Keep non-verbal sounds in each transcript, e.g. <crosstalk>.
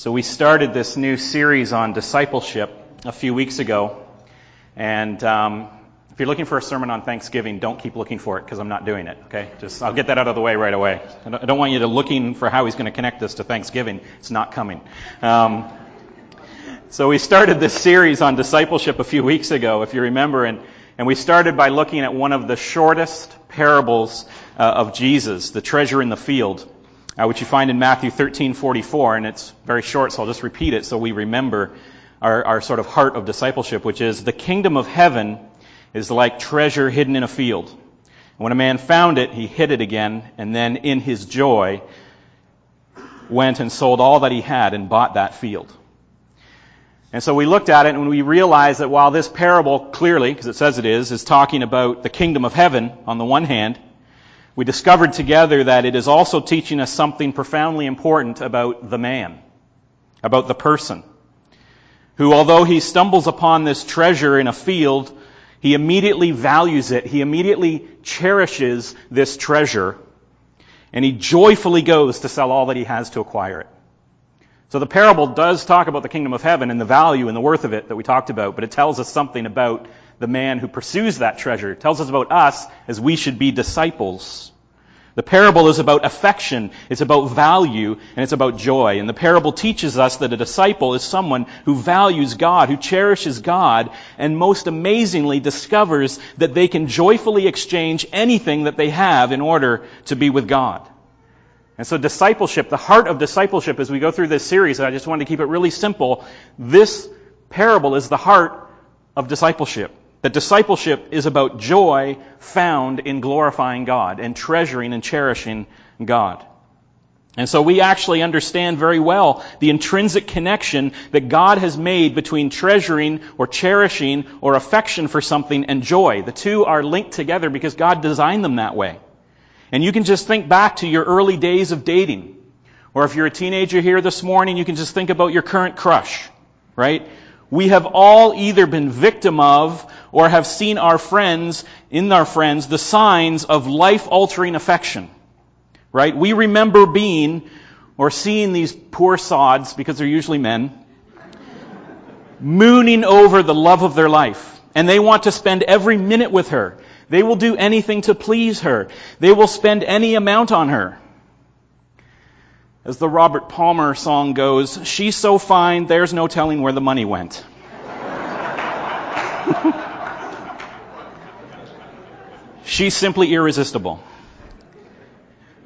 So we started this new series on discipleship a few weeks ago. And um, if you're looking for a sermon on Thanksgiving, don't keep looking for it because I'm not doing it. Okay, just I'll get that out of the way right away. I don't want you to looking for how he's going to connect this to Thanksgiving. It's not coming. Um, so we started this series on discipleship a few weeks ago, if you remember, and and we started by looking at one of the shortest parables uh, of Jesus, the treasure in the field uh, which you find in Matthew 13:44, and it's very short, so I'll just repeat it so we remember our, our sort of heart of discipleship, which is the kingdom of heaven is like treasure hidden in a field. When a man found it, he hid it again, and then in his joy went and sold all that he had and bought that field. And so we looked at it and we realized that while this parable clearly, because it says it is, is talking about the kingdom of heaven on the one hand, we discovered together that it is also teaching us something profoundly important about the man, about the person, who although he stumbles upon this treasure in a field, he immediately values it, he immediately cherishes this treasure, and he joyfully goes to sell all that he has to acquire it. So the parable does talk about the kingdom of heaven and the value and the worth of it that we talked about, but it tells us something about the man who pursues that treasure. It tells us about us as we should be disciples. The parable is about affection, it's about value, and it's about joy. And the parable teaches us that a disciple is someone who values God, who cherishes God, and most amazingly discovers that they can joyfully exchange anything that they have in order to be with God. And so discipleship, the heart of discipleship as we go through this series, and I just wanted to keep it really simple, this parable is the heart of discipleship. That discipleship is about joy found in glorifying God and treasuring and cherishing God. And so we actually understand very well the intrinsic connection that God has made between treasuring or cherishing or affection for something and joy. The two are linked together because God designed them that way. And you can just think back to your early days of dating. Or if you're a teenager here this morning, you can just think about your current crush, right? We have all either been victim of or have seen our friends, in our friends, the signs of life altering affection. Right? We remember being or seeing these poor sods, because they're usually men, mooning over the love of their life. And they want to spend every minute with her. They will do anything to please her. They will spend any amount on her. As the Robert Palmer song goes, she's so fine, there's no telling where the money went. <laughs> she's simply irresistible.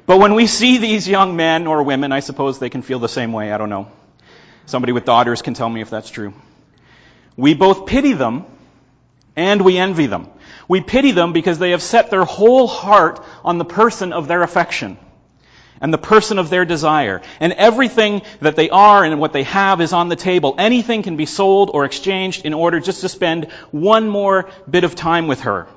But when we see these young men or women, I suppose they can feel the same way, I don't know. Somebody with daughters can tell me if that's true. We both pity them and we envy them. We pity them because they have set their whole heart on the person of their affection and the person of their desire. And everything that they are and what they have is on the table. Anything can be sold or exchanged in order just to spend one more bit of time with her.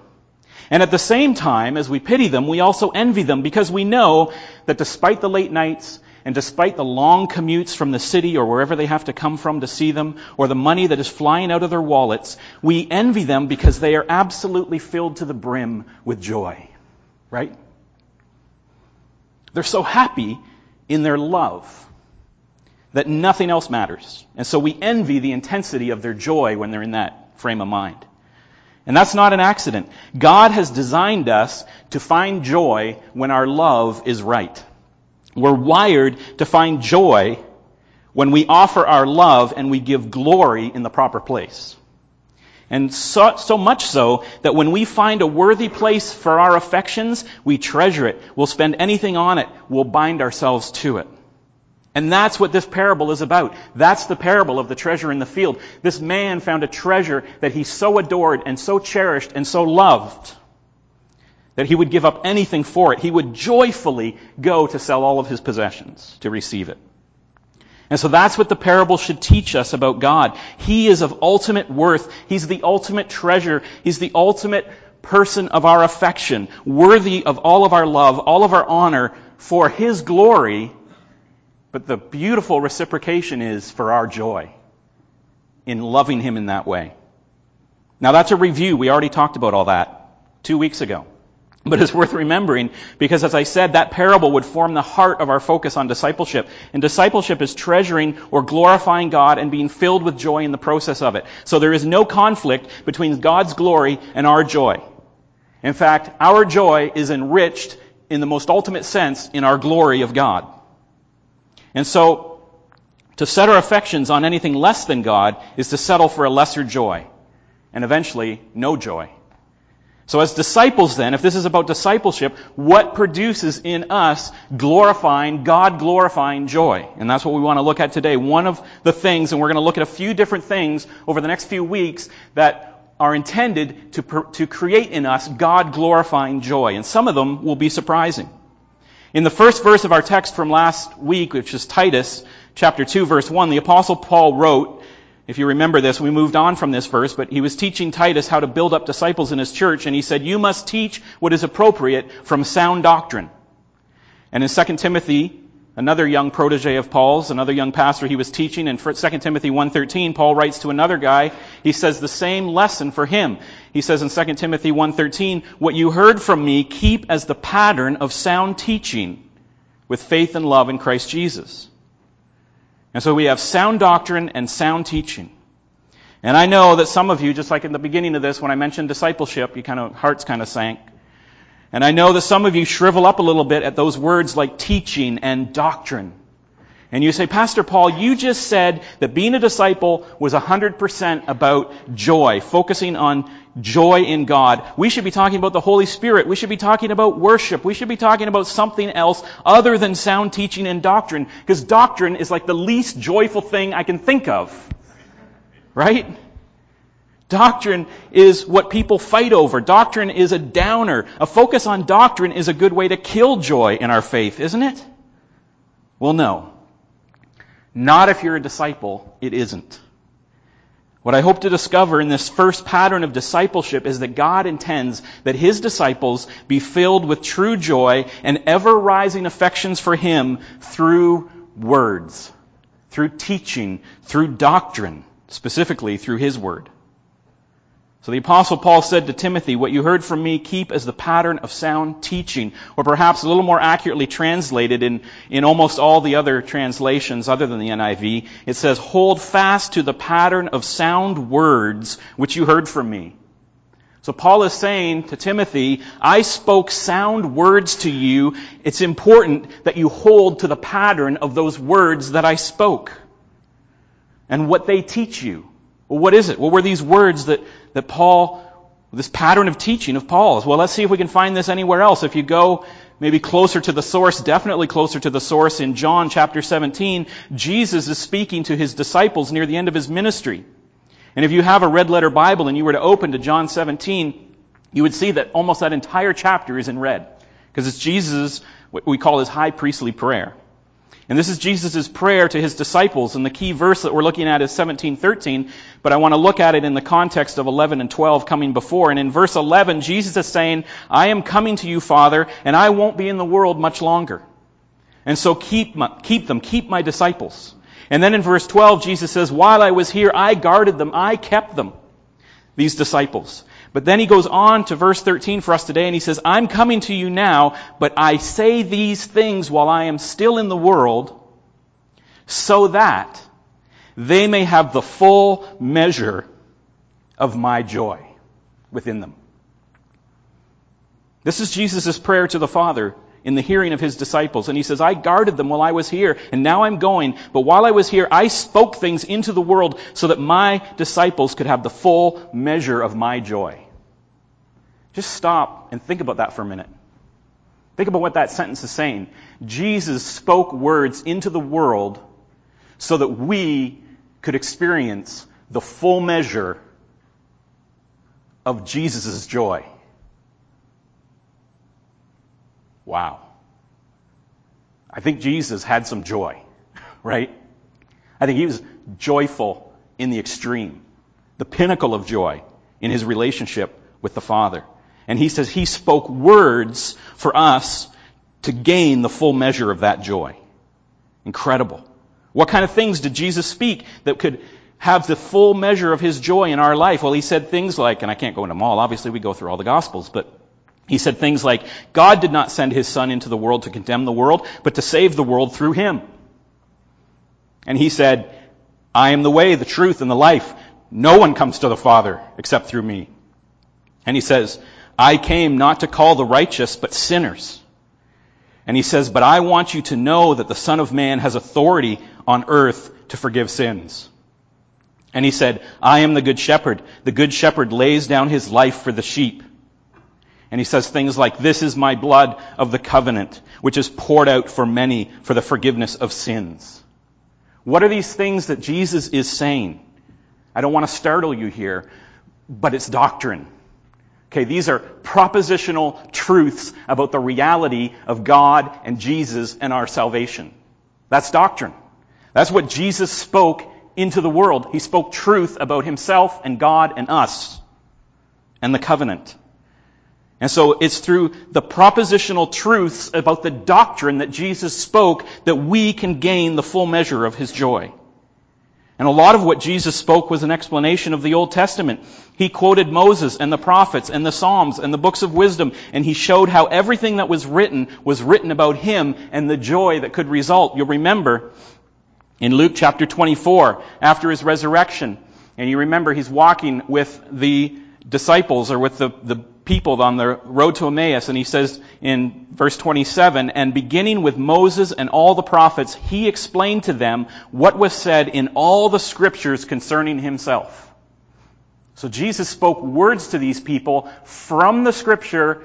And at the same time, as we pity them, we also envy them because we know that despite the late nights and despite the long commutes from the city or wherever they have to come from to see them, or the money that is flying out of their wallets, we envy them because they are absolutely filled to the brim with joy. Right? They're so happy in their love that nothing else matters. And so we envy the intensity of their joy when they're in that frame of mind. And that's not an accident. God has designed us to find joy when our love is right. We're wired to find joy when we offer our love and we give glory in the proper place. And so, so much so that when we find a worthy place for our affections, we treasure it. We'll spend anything on it. We'll bind ourselves to it. And that's what this parable is about. That's the parable of the treasure in the field. This man found a treasure that he so adored and so cherished and so loved that he would give up anything for it. He would joyfully go to sell all of his possessions to receive it. And so that's what the parable should teach us about God. He is of ultimate worth. He's the ultimate treasure. He's the ultimate person of our affection, worthy of all of our love, all of our honor for His glory. But the beautiful reciprocation is for our joy in loving Him in that way. Now that's a review. We already talked about all that two weeks ago. But it's worth remembering because as I said, that parable would form the heart of our focus on discipleship. And discipleship is treasuring or glorifying God and being filled with joy in the process of it. So there is no conflict between God's glory and our joy. In fact, our joy is enriched in the most ultimate sense in our glory of God. And so, to set our affections on anything less than God is to settle for a lesser joy. And eventually, no joy. So as disciples then, if this is about discipleship, what produces in us glorifying, God glorifying joy? And that's what we want to look at today. One of the things, and we're going to look at a few different things over the next few weeks that are intended to, to create in us God glorifying joy. And some of them will be surprising. In the first verse of our text from last week, which is Titus chapter 2 verse 1, the apostle Paul wrote, if you remember this, we moved on from this verse, but he was teaching Titus how to build up disciples in his church, and he said, You must teach what is appropriate from sound doctrine. And in 2 Timothy, another young protege of Paul's, another young pastor he was teaching, in 2 Timothy 1.13, Paul writes to another guy, he says the same lesson for him. He says in 2 Timothy 1.13, What you heard from me, keep as the pattern of sound teaching with faith and love in Christ Jesus. And so we have sound doctrine and sound teaching. And I know that some of you, just like in the beginning of this, when I mentioned discipleship, you kind of, hearts kind of sank. And I know that some of you shrivel up a little bit at those words like teaching and doctrine. And you say, Pastor Paul, you just said that being a disciple was 100% about joy, focusing on joy in God. We should be talking about the Holy Spirit. We should be talking about worship. We should be talking about something else other than sound teaching and doctrine, because doctrine is like the least joyful thing I can think of. Right? Doctrine is what people fight over. Doctrine is a downer. A focus on doctrine is a good way to kill joy in our faith, isn't it? Well, no. Not if you're a disciple, it isn't. What I hope to discover in this first pattern of discipleship is that God intends that His disciples be filled with true joy and ever rising affections for Him through words, through teaching, through doctrine, specifically through His Word. So the apostle Paul said to Timothy, what you heard from me, keep as the pattern of sound teaching. Or perhaps a little more accurately translated in, in almost all the other translations other than the NIV, it says, hold fast to the pattern of sound words which you heard from me. So Paul is saying to Timothy, I spoke sound words to you. It's important that you hold to the pattern of those words that I spoke. And what they teach you. Well, what is it? What were these words that, that Paul, this pattern of teaching of Paul's? Well, let's see if we can find this anywhere else. If you go maybe closer to the source, definitely closer to the source in John chapter 17, Jesus is speaking to his disciples near the end of his ministry. And if you have a red letter Bible and you were to open to John 17, you would see that almost that entire chapter is in red. Because it's Jesus' what we call his high priestly prayer. And this is Jesus' prayer to his disciples, and the key verse that we're looking at is 17:13, but I want to look at it in the context of 11 and 12 coming before. And in verse 11, Jesus is saying, "I am coming to you, Father, and I won't be in the world much longer. And so keep my, keep them, keep my disciples." And then in verse 12, Jesus says, "While I was here, I guarded them, I kept them." These disciples. But then he goes on to verse 13 for us today and he says, I'm coming to you now, but I say these things while I am still in the world so that they may have the full measure of my joy within them. This is Jesus' prayer to the Father in the hearing of his disciples. And he says, I guarded them while I was here, and now I'm going. But while I was here, I spoke things into the world so that my disciples could have the full measure of my joy. Just stop and think about that for a minute. Think about what that sentence is saying. Jesus spoke words into the world so that we could experience the full measure of Jesus' joy. Wow. I think Jesus had some joy, <laughs> right? I think he was joyful in the extreme, the pinnacle of joy in his relationship with the Father. And he says he spoke words for us to gain the full measure of that joy. Incredible. What kind of things did Jesus speak that could have the full measure of his joy in our life? Well, he said things like, and I can't go into them all, obviously we go through all the Gospels, but He said things like, God did not send his son into the world to condemn the world, but to save the world through him. And he said, I am the way, the truth, and the life. No one comes to the Father except through me. And he says, I came not to call the righteous, but sinners. And he says, but I want you to know that the Son of Man has authority on earth to forgive sins. And he said, I am the good shepherd. The good shepherd lays down his life for the sheep. And he says things like, this is my blood of the covenant, which is poured out for many for the forgiveness of sins. What are these things that Jesus is saying? I don't want to startle you here, but it's doctrine. Okay, these are propositional truths about the reality of God and Jesus and our salvation. That's doctrine. That's what Jesus spoke into the world. He spoke truth about himself and God and us and the covenant. And so it's through the propositional truths about the doctrine that Jesus spoke that we can gain the full measure of his joy. And a lot of what Jesus spoke was an explanation of the Old Testament. He quoted Moses and the prophets and the Psalms and the books of wisdom, and he showed how everything that was written was written about him and the joy that could result. You'll remember in Luke chapter 24, after his resurrection, and you remember he's walking with the disciples or with the, the people on the road to Emmaus, and he says in verse 27, and beginning with Moses and all the prophets, he explained to them what was said in all the scriptures concerning himself. So Jesus spoke words to these people from the scripture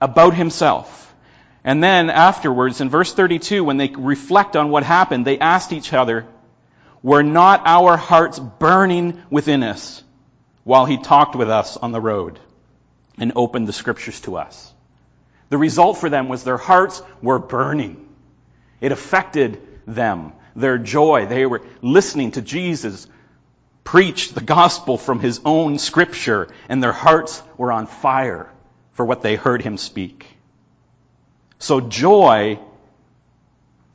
about himself. And then afterwards, in verse 32, when they reflect on what happened, they asked each other, were not our hearts burning within us while he talked with us on the road? And opened the scriptures to us. The result for them was their hearts were burning. It affected them, their joy. They were listening to Jesus preach the gospel from his own scripture, and their hearts were on fire for what they heard him speak. So joy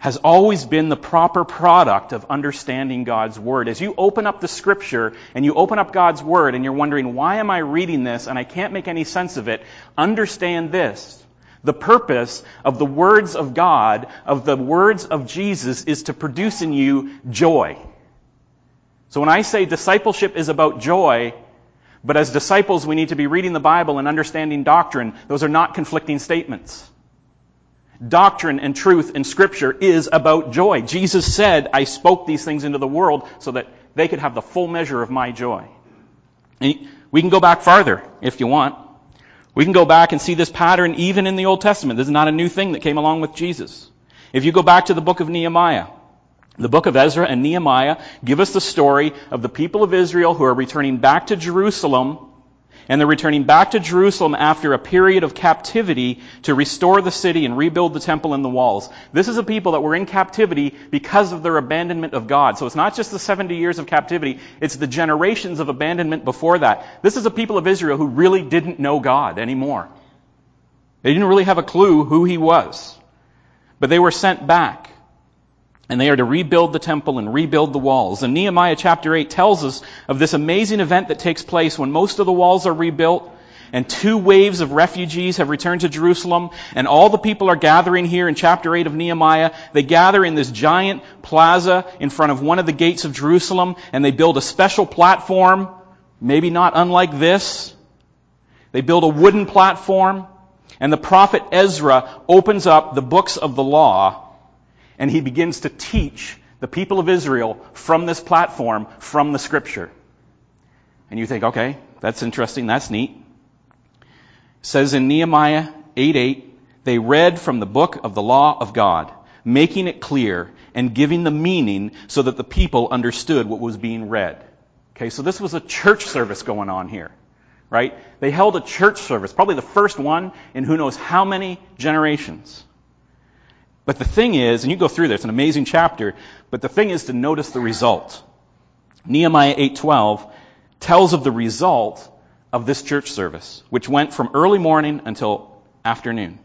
has always been the proper product of understanding God's Word. As you open up the Scripture and you open up God's Word and you're wondering, why am I reading this and I can't make any sense of it, understand this. The purpose of the words of God, of the words of Jesus, is to produce in you joy. So when I say discipleship is about joy, but as disciples we need to be reading the Bible and understanding doctrine, those are not conflicting statements doctrine and truth in Scripture is about joy. Jesus said, I spoke these things into the world so that they could have the full measure of my joy. And we can go back farther if you want. We can go back and see this pattern even in the Old Testament. This is not a new thing that came along with Jesus. If you go back to the book of Nehemiah, the book of Ezra and Nehemiah give us the story of the people of Israel who are returning back to Jerusalem and they're returning back to Jerusalem after a period of captivity to restore the city and rebuild the temple and the walls. This is a people that were in captivity because of their abandonment of God. So it's not just the 70 years of captivity, it's the generations of abandonment before that. This is a people of Israel who really didn't know God anymore. They didn't really have a clue who He was. But they were sent back and they are to rebuild the temple and rebuild the walls. And Nehemiah chapter 8 tells us of this amazing event that takes place when most of the walls are rebuilt and two waves of refugees have returned to Jerusalem and all the people are gathering here in chapter 8 of Nehemiah. They gather in this giant plaza in front of one of the gates of Jerusalem and they build a special platform, maybe not unlike this. They build a wooden platform and the prophet Ezra opens up the books of the law and he begins to teach the people of Israel from this platform, from the scripture. And you think, okay, that's interesting, that's neat. It says in Nehemiah 8 8, they read from the book of the law of God, making it clear and giving the meaning so that the people understood what was being read. Okay, so this was a church service going on here, right? They held a church service, probably the first one in who knows how many generations. But the thing is, and you go through this, it's an amazing chapter, but the thing is to notice the result. Nehemiah 8:12 tells of the result of this church service, which went from early morning until afternoon.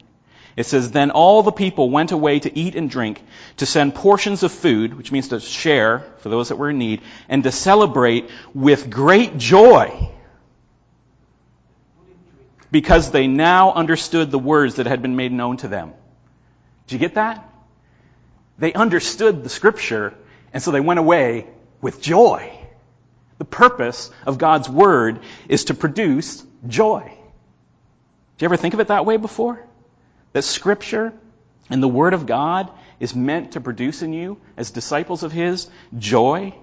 It says, Then all the people went away to eat and drink, to send portions of food, which means to share for those that were in need, and to celebrate with great joy. because they now understood the words that had been made known to them. Did you get that? They understood the scripture, and so they went away with joy. The purpose of God's word is to produce joy. Did you ever think of it that way before? That scripture and the word of God is meant to produce in you, as disciples of His, joy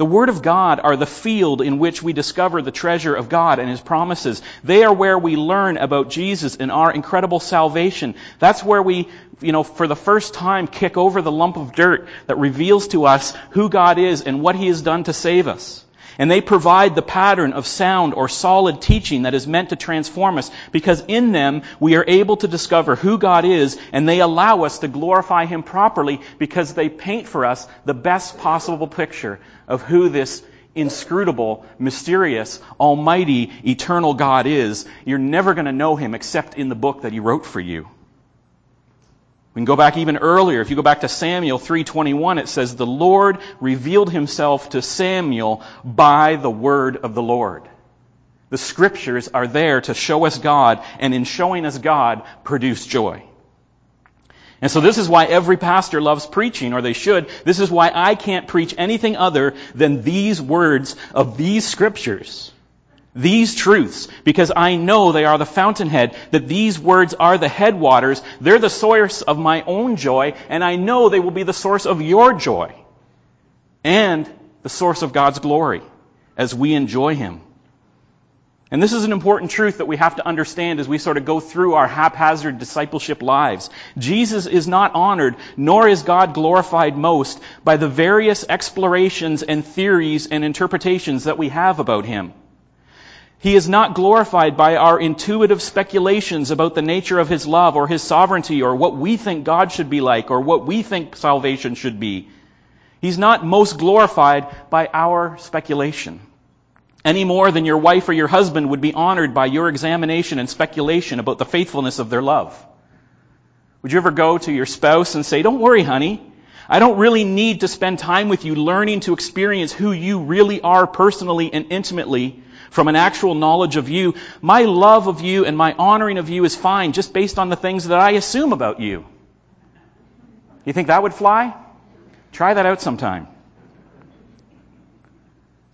the Word of God are the field in which we discover the treasure of God and His promises. They are where we learn about Jesus and our incredible salvation. That's where we, you know, for the first time kick over the lump of dirt that reveals to us who God is and what He has done to save us. And they provide the pattern of sound or solid teaching that is meant to transform us because in them we are able to discover who God is and they allow us to glorify Him properly because they paint for us the best possible picture of who this inscrutable, mysterious, almighty, eternal God is. You're never going to know Him except in the book that He wrote for you. Can go back even earlier. If you go back to Samuel 3:21, it says the Lord revealed himself to Samuel by the word of the Lord. The scriptures are there to show us God and in showing us God produce joy. And so this is why every pastor loves preaching, or they should. This is why I can't preach anything other than these words of these scriptures these truths because I know they are the fountainhead, that these words are the headwaters. They're the source of my own joy, and I know they will be the source of your joy and the source of God's glory as we enjoy Him. And this is an important truth that we have to understand as we sort of go through our haphazard discipleship lives. Jesus is not honored, nor is God glorified most by the various explorations and theories and interpretations that we have about Him. He is not glorified by our intuitive speculations about the nature of His love or His sovereignty or what we think God should be like or what we think salvation should be. He's not most glorified by our speculation. Any more than your wife or your husband would be honored by your examination and speculation about the faithfulness of their love. Would you ever go to your spouse and say, don't worry, honey. I don't really need to spend time with you learning to experience who you really are personally and intimately from an actual knowledge of you. My love of you and my honoring of you is fine just based on the things that I assume about you. You think that would fly? Try that out sometime.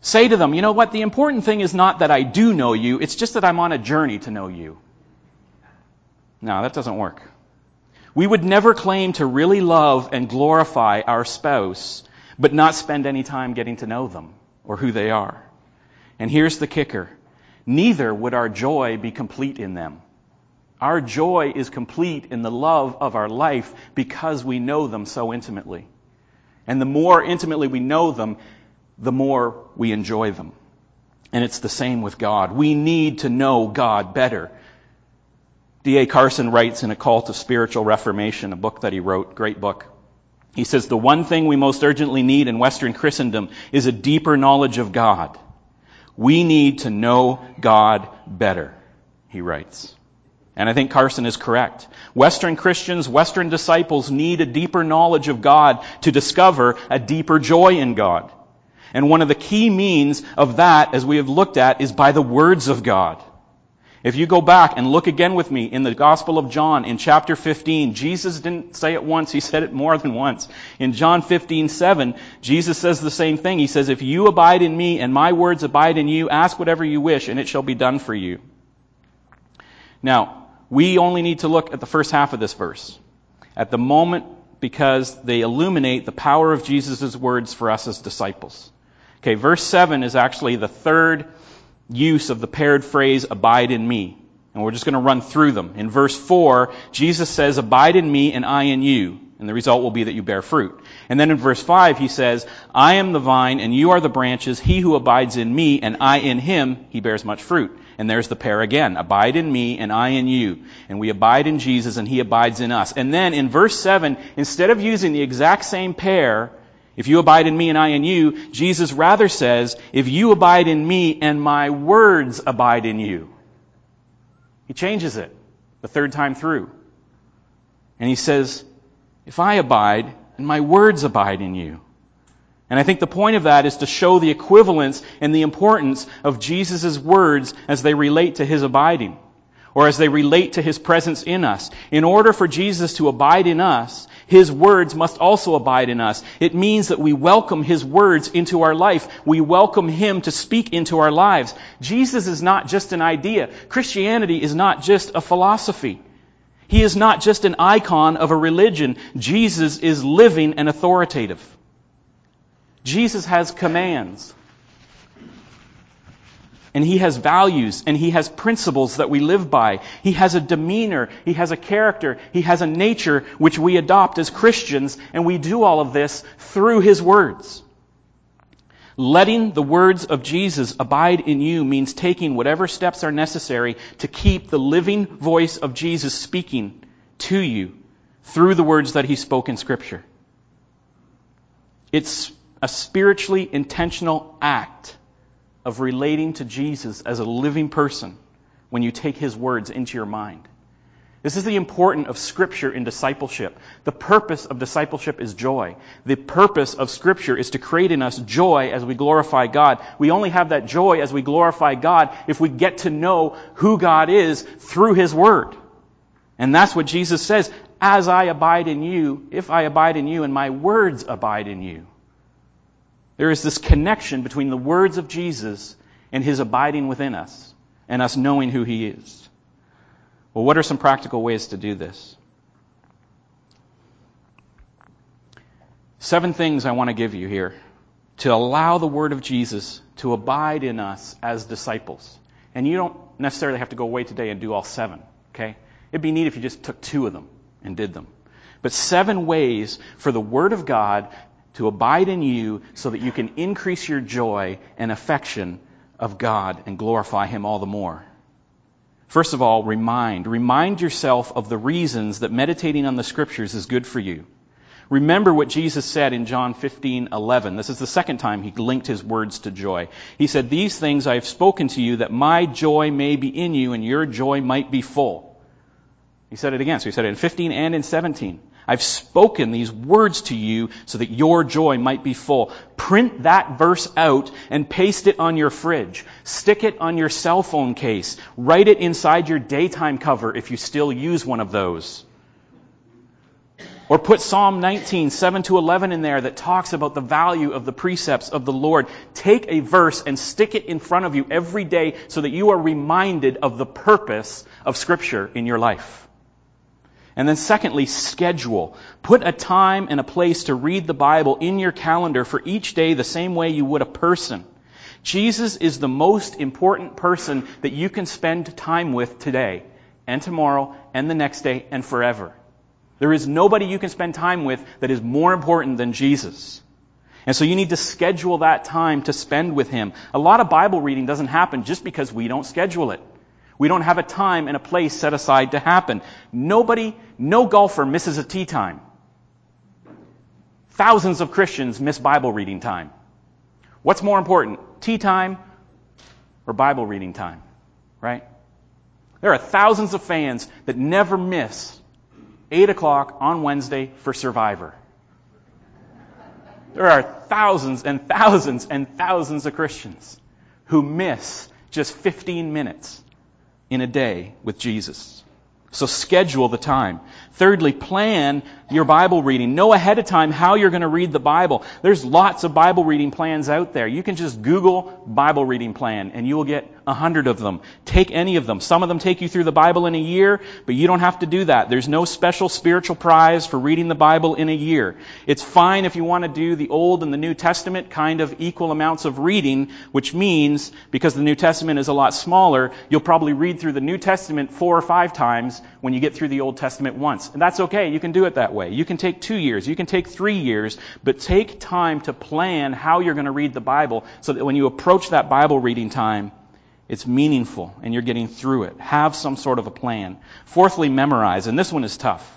Say to them, you know what? The important thing is not that I do know you, it's just that I'm on a journey to know you. No, that doesn't work. We would never claim to really love and glorify our spouse, but not spend any time getting to know them or who they are. And here's the kicker. Neither would our joy be complete in them. Our joy is complete in the love of our life because we know them so intimately. And the more intimately we know them, the more we enjoy them. And it's the same with God. We need to know God better. D.A. Carson writes in A Call to Spiritual Reformation, a book that he wrote, great book. He says, the one thing we most urgently need in Western Christendom is a deeper knowledge of God. We need to know God better, he writes. And I think Carson is correct. Western Christians, Western disciples need a deeper knowledge of God to discover a deeper joy in God. And one of the key means of that, as we have looked at, is by the words of God. If you go back and look again with me in the Gospel of John in chapter 15, Jesus didn't say it once, he said it more than once. In John 15, 7, Jesus says the same thing. He says, If you abide in me and my words abide in you, ask whatever you wish and it shall be done for you. Now, we only need to look at the first half of this verse. At the moment, because they illuminate the power of Jesus' words for us as disciples. Okay, verse 7 is actually the third use of the paired phrase, abide in me. And we're just going to run through them. In verse 4, Jesus says, abide in me and I in you. And the result will be that you bear fruit. And then in verse 5, he says, I am the vine and you are the branches. He who abides in me and I in him, he bears much fruit. And there's the pair again. Abide in me and I in you. And we abide in Jesus and he abides in us. And then in verse 7, instead of using the exact same pair, if you abide in me and I in you, Jesus rather says, if you abide in me and my words abide in you. He changes it the third time through. And he says, if I abide and my words abide in you. And I think the point of that is to show the equivalence and the importance of Jesus' words as they relate to his abiding, or as they relate to his presence in us. In order for Jesus to abide in us, his words must also abide in us. It means that we welcome His words into our life. We welcome Him to speak into our lives. Jesus is not just an idea. Christianity is not just a philosophy. He is not just an icon of a religion. Jesus is living and authoritative. Jesus has commands. And he has values and he has principles that we live by. He has a demeanor. He has a character. He has a nature which we adopt as Christians. And we do all of this through his words. Letting the words of Jesus abide in you means taking whatever steps are necessary to keep the living voice of Jesus speaking to you through the words that he spoke in Scripture. It's a spiritually intentional act of relating to Jesus as a living person when you take his words into your mind. This is the importance of Scripture in discipleship. The purpose of discipleship is joy. The purpose of Scripture is to create in us joy as we glorify God. We only have that joy as we glorify God if we get to know who God is through His Word. And that's what Jesus says, as I abide in you, if I abide in you and my words abide in you. There is this connection between the words of Jesus and his abiding within us and us knowing who he is. Well, what are some practical ways to do this? Seven things I want to give you here to allow the word of Jesus to abide in us as disciples. And you don't necessarily have to go away today and do all seven, okay? It'd be neat if you just took two of them and did them. But seven ways for the Word of God to abide in you so that you can increase your joy and affection of God and glorify Him all the more. First of all, remind. Remind yourself of the reasons that meditating on the scriptures is good for you. Remember what Jesus said in John 15:11. This is the second time he linked his words to joy. He said, "These things I have spoken to you that my joy may be in you and your joy might be full." He said it again. So he said it in 15 and in 17. I've spoken these words to you so that your joy might be full. Print that verse out and paste it on your fridge. Stick it on your cell phone case. Write it inside your Day-Timer cover if you still use one of those. Or put Psalm 19, 7 to 11 in there that talks about the value of the precepts of the Lord. Take a verse and stick it in front of you every day so that you are reminded of the purpose of Scripture in your life. And then secondly, schedule. Put a time and a place to read the Bible in your calendar for each day the same way you would a person. Jesus is the most important person that you can spend time with today and tomorrow and the next day and forever. There is nobody you can spend time with that is more important than Jesus. And so you need to schedule that time to spend with Him. A lot of Bible reading doesn't happen just because we don't schedule it. We don't have a time and a place set aside to happen. Nobody, no golfer misses a tee time. Thousands of Christians miss Bible reading time. What's more important, tee time or Bible reading time? Right? There are thousands of fans that never miss 8 o'clock on Wednesday for Survivor. There are thousands and thousands and thousands of Christians who miss just 15 minutes in a day with Jesus. So schedule the time. Thirdly, plan your Bible reading. Know ahead of time how you're going to read the Bible. There's lots of Bible reading plans out there. You can just Google Bible reading plan and you will get a hundred of them. Take any of them. Some of them take you through the Bible in a year, but you don't have to do that. There's no special spiritual prize for reading the Bible in a year. It's fine if you want to do the Old and the New Testament kind of equal amounts of reading, which means because the New Testament is a lot smaller, you'll probably read through the New Testament four or five times when you get through the Old Testament once. And that's okay. You can do it that way. You can take two years. You can take three years, but take time to plan how you're going to read the Bible so that when you approach that Bible reading time, it's meaningful and you're getting through it. Have some sort of a plan. Fourthly, memorize. And this one is tough.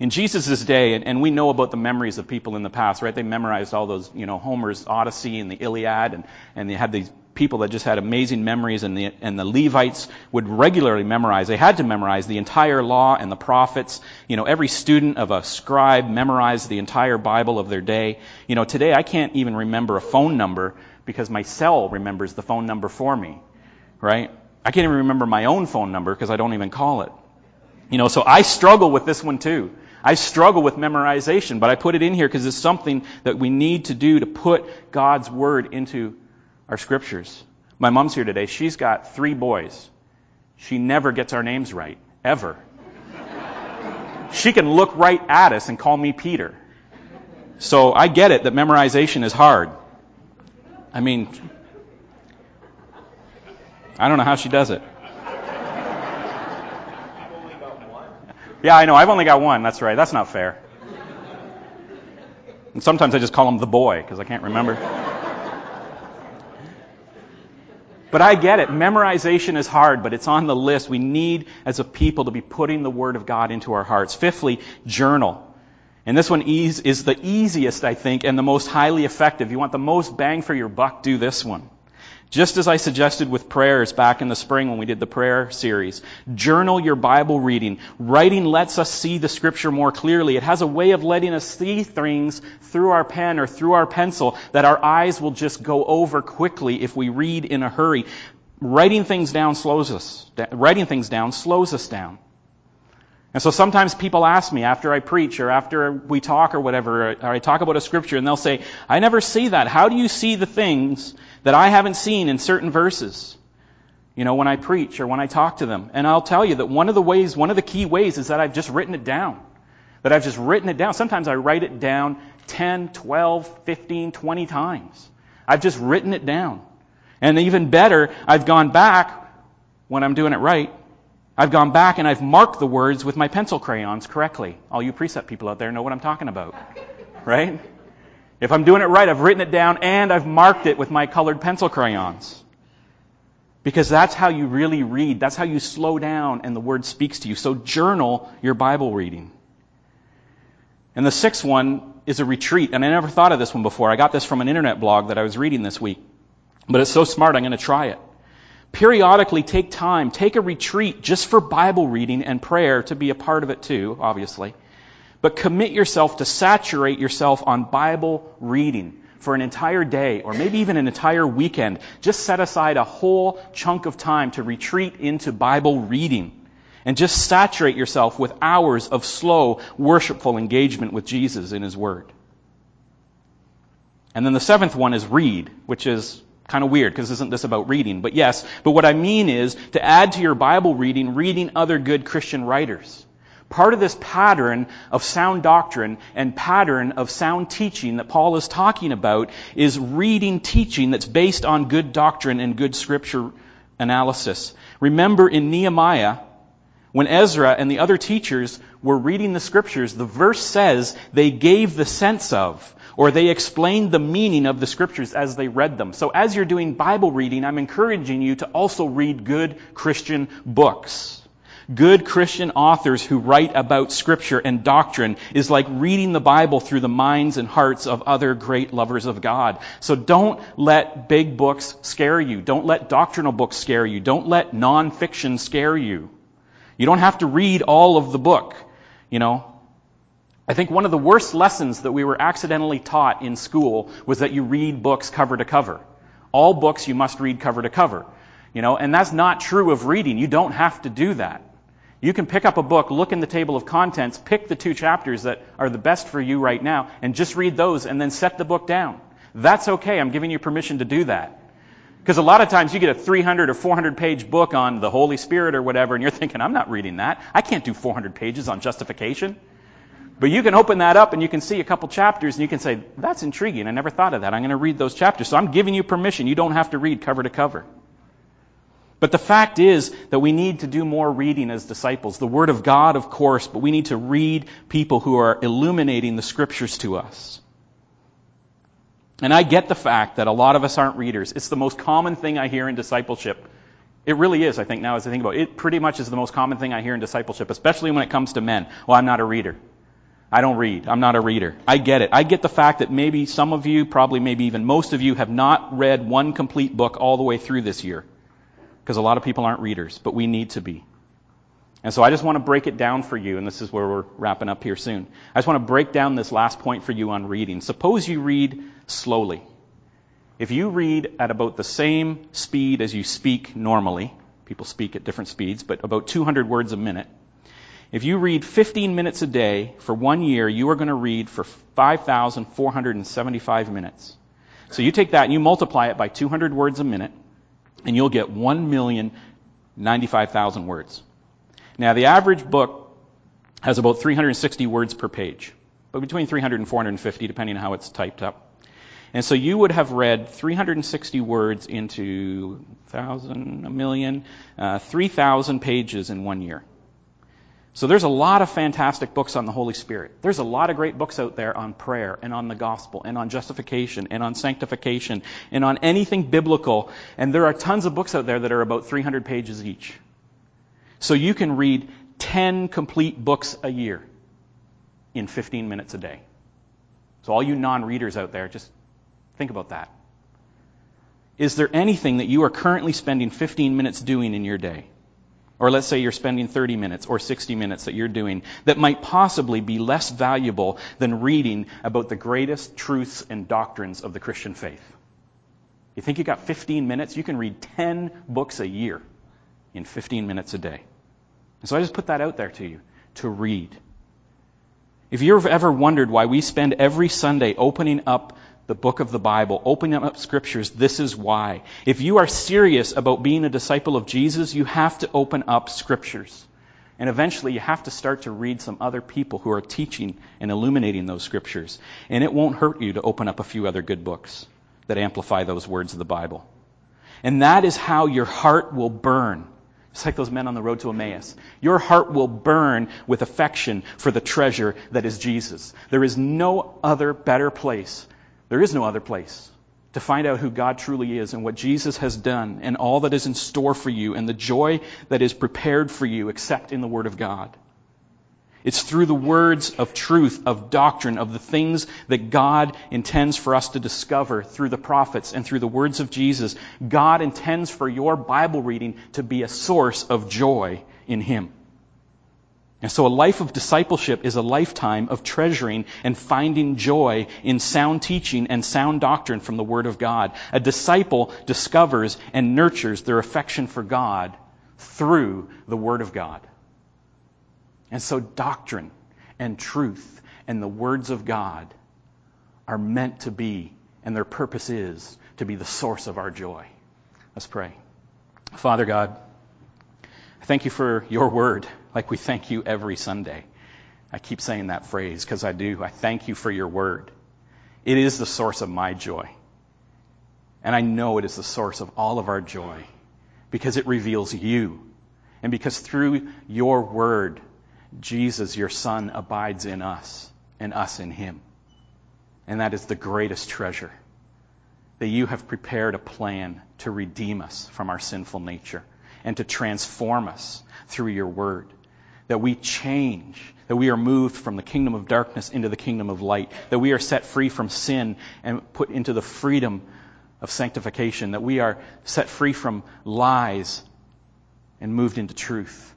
In Jesus' day, and we know about the memories of people in the past, right? They memorized all those, you know, Homer's Odyssey and the Iliad, and, and they had these people that just had amazing memories, and the, and the Levites would regularly memorize. They had to memorize the entire law and the prophets. You know, every student of a scribe memorized the entire Bible of their day. You know, today I can't even remember a phone number because my cell remembers the phone number for me, right? I can't even remember my own phone number because I don't even call it. You know, so I struggle with this one too. I struggle with memorization, but I put it in here because it's something that we need to do to put God's Word into our scriptures. My mom's here today. She's got three boys. She never gets our names right, ever. she can look right at us and call me Peter. So I get it that memorization is hard. I mean, I don't know how she does it. Yeah, I know. I've only got one. That's right. That's not fair. And sometimes I just call him the boy because I can't remember. But I get it. Memorization is hard, but it's on the list. We need, as a people, to be putting the Word of God into our hearts. Fifthly, journal. And this one is, is the easiest, I think, and the most highly effective. You want the most bang for your buck, do this one. Just as I suggested with prayers back in the spring when we did the prayer series, journal your Bible reading. Writing lets us see the scripture more clearly. It has a way of letting us see things through our pen or through our pencil that our eyes will just go over quickly if we read in a hurry. Writing things down slows us. Writing things down slows us down. And so sometimes people ask me after I preach or after we talk or whatever, or I talk about a scripture, and they'll say, I never see that. How do you see the things that I haven't seen in certain verses? You know, when I preach or when I talk to them. And I'll tell you that one of the ways, one of the key ways is that I've just written it down. That I've just written it down. Sometimes I write it down 10, 12, 15, 20 times. I've just written it down. And even better, I've gone back when I'm doing it right I've gone back and I've marked the words with my pencil crayons correctly. All you precept people out there know what I'm talking about. <laughs> Right? If I'm doing it right, I've written it down and I've marked it with my colored pencil crayons. Because that's how you really read. That's how you slow down and the word speaks to you. So journal your Bible reading. And the sixth one is a retreat. And I never thought of this one before. I got this from an internet blog that I was reading this week. But it's so smart, I'm going to try it periodically take time, take a retreat just for Bible reading and prayer to be a part of it too, obviously. But commit yourself to saturate yourself on Bible reading for an entire day or maybe even an entire weekend. Just set aside a whole chunk of time to retreat into Bible reading and just saturate yourself with hours of slow, worshipful engagement with Jesus in His Word. And then the seventh one is read, which is kind of weird because isn't this about reading? But yes, but what I mean is to add to your Bible reading, reading other good Christian writers. Part of this pattern of sound doctrine and pattern of sound teaching that Paul is talking about is reading teaching that's based on good doctrine and good scripture analysis. Remember in Nehemiah, when Ezra and the other teachers were reading the scriptures, the verse says they gave the sense of or they explained the meaning of the scriptures as they read them. So as you're doing Bible reading, I'm encouraging you to also read good Christian books. Good Christian authors who write about scripture and doctrine is like reading the Bible through the minds and hearts of other great lovers of God. So don't let big books scare you. Don't let doctrinal books scare you. Don't let nonfiction scare you. You don't have to read all of the book. You know, I think one of the worst lessons that we were accidentally taught in school was that you read books cover to cover. All books you must read cover to cover. You know, and that's not true of reading. You don't have to do that. You can pick up a book, look in the table of contents, pick the two chapters that are the best for you right now, and just read those and then set the book down. That's okay. I'm giving you permission to do that. Because a lot of times you get a 300 or 400 page book on the Holy Spirit or whatever, and you're thinking, I'm not reading that. I can't do 400 pages on justification. But you can open that up and you can see a couple chapters and you can say, that's intriguing. I never thought of that. I'm going to read those chapters. So I'm giving you permission. You don't have to read cover to cover. But the fact is that we need to do more reading as disciples. The Word of God, of course, but we need to read people who are illuminating the Scriptures to us. And I get the fact that a lot of us aren't readers. It's the most common thing I hear in discipleship. It really is, I think, now as I think about it. It pretty much is the most common thing I hear in discipleship, especially when it comes to men. Well, I'm not a reader. I don't read. I'm not a reader. I get it. I get the fact that maybe some of you, probably maybe even most of you, have not read one complete book all the way through this year. Because a lot of people aren't readers, but we need to be. And so I just want to break it down for you, and this is where we're wrapping up here soon. I just want to break down this last point for you on reading. Suppose you read slowly. If you read at about the same speed as you speak normally, people speak at different speeds, but about 200 words a minute, if you read 15 minutes a day for one year, you are going to read for 5,475 minutes. So you take that and you multiply it by 200 words a minute, and you'll get 1,095,000 words. Now, the average book has about 360 words per page, but between 300 and 450, depending on how it's typed up. And so you would have read 360 words into 1,000, a million, uh, 3,000 pages in one year. So there's a lot of fantastic books on the Holy Spirit. There's a lot of great books out there on prayer and on the gospel and on justification and on sanctification and on anything biblical. And there are tons of books out there that are about 300 pages each. So you can read 10 complete books a year in 15 minutes a day. So all you non-readers out there, just think about that. Is there anything that you are currently spending 15 minutes doing in your day? Or let's say you're spending 30 minutes or 60 minutes that you're doing that might possibly be less valuable than reading about the greatest truths and doctrines of the Christian faith. You think you got 15 minutes? You can read 10 books a year in 15 minutes a day. And so I just put that out there to you to read. If you've ever wondered why we spend every Sunday opening up the book of the Bible, opening up scriptures, this is why. If you are serious about being a disciple of Jesus, you have to open up scriptures. And eventually you have to start to read some other people who are teaching and illuminating those scriptures. And it won't hurt you to open up a few other good books that amplify those words of the Bible. And that is how your heart will burn. Just like those men on the road to Emmaus. Your heart will burn with affection for the treasure that is Jesus. There is no other better place there is no other place to find out who God truly is and what Jesus has done and all that is in store for you and the joy that is prepared for you except in the Word of God. It's through the words of truth, of doctrine, of the things that God intends for us to discover through the prophets and through the words of Jesus. God intends for your Bible reading to be a source of joy in Him. And so a life of discipleship is a lifetime of treasuring and finding joy in sound teaching and sound doctrine from the Word of God. A disciple discovers and nurtures their affection for God through the Word of God. And so doctrine and truth and the words of God are meant to be, and their purpose is to be the source of our joy. Let's pray. Father God, thank you for your word like we thank you every Sunday. I keep saying that phrase because I do. I thank you for your word. It is the source of my joy. And I know it is the source of all of our joy because it reveals you. And because through your word, Jesus, your son, abides in us and us in him. And that is the greatest treasure that you have prepared a plan to redeem us from our sinful nature and to transform us through your word that we change, that we are moved from the kingdom of darkness into the kingdom of light, that we are set free from sin and put into the freedom of sanctification, that we are set free from lies and moved into truth.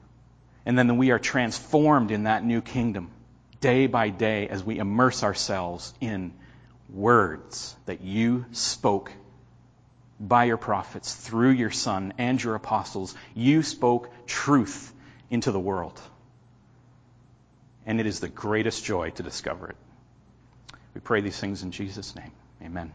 And then that we are transformed in that new kingdom day by day as we immerse ourselves in words that you spoke by your prophets through your Son and your apostles. You spoke truth into the world and it is the greatest joy to discover it. We pray these things in Jesus' name. Amen.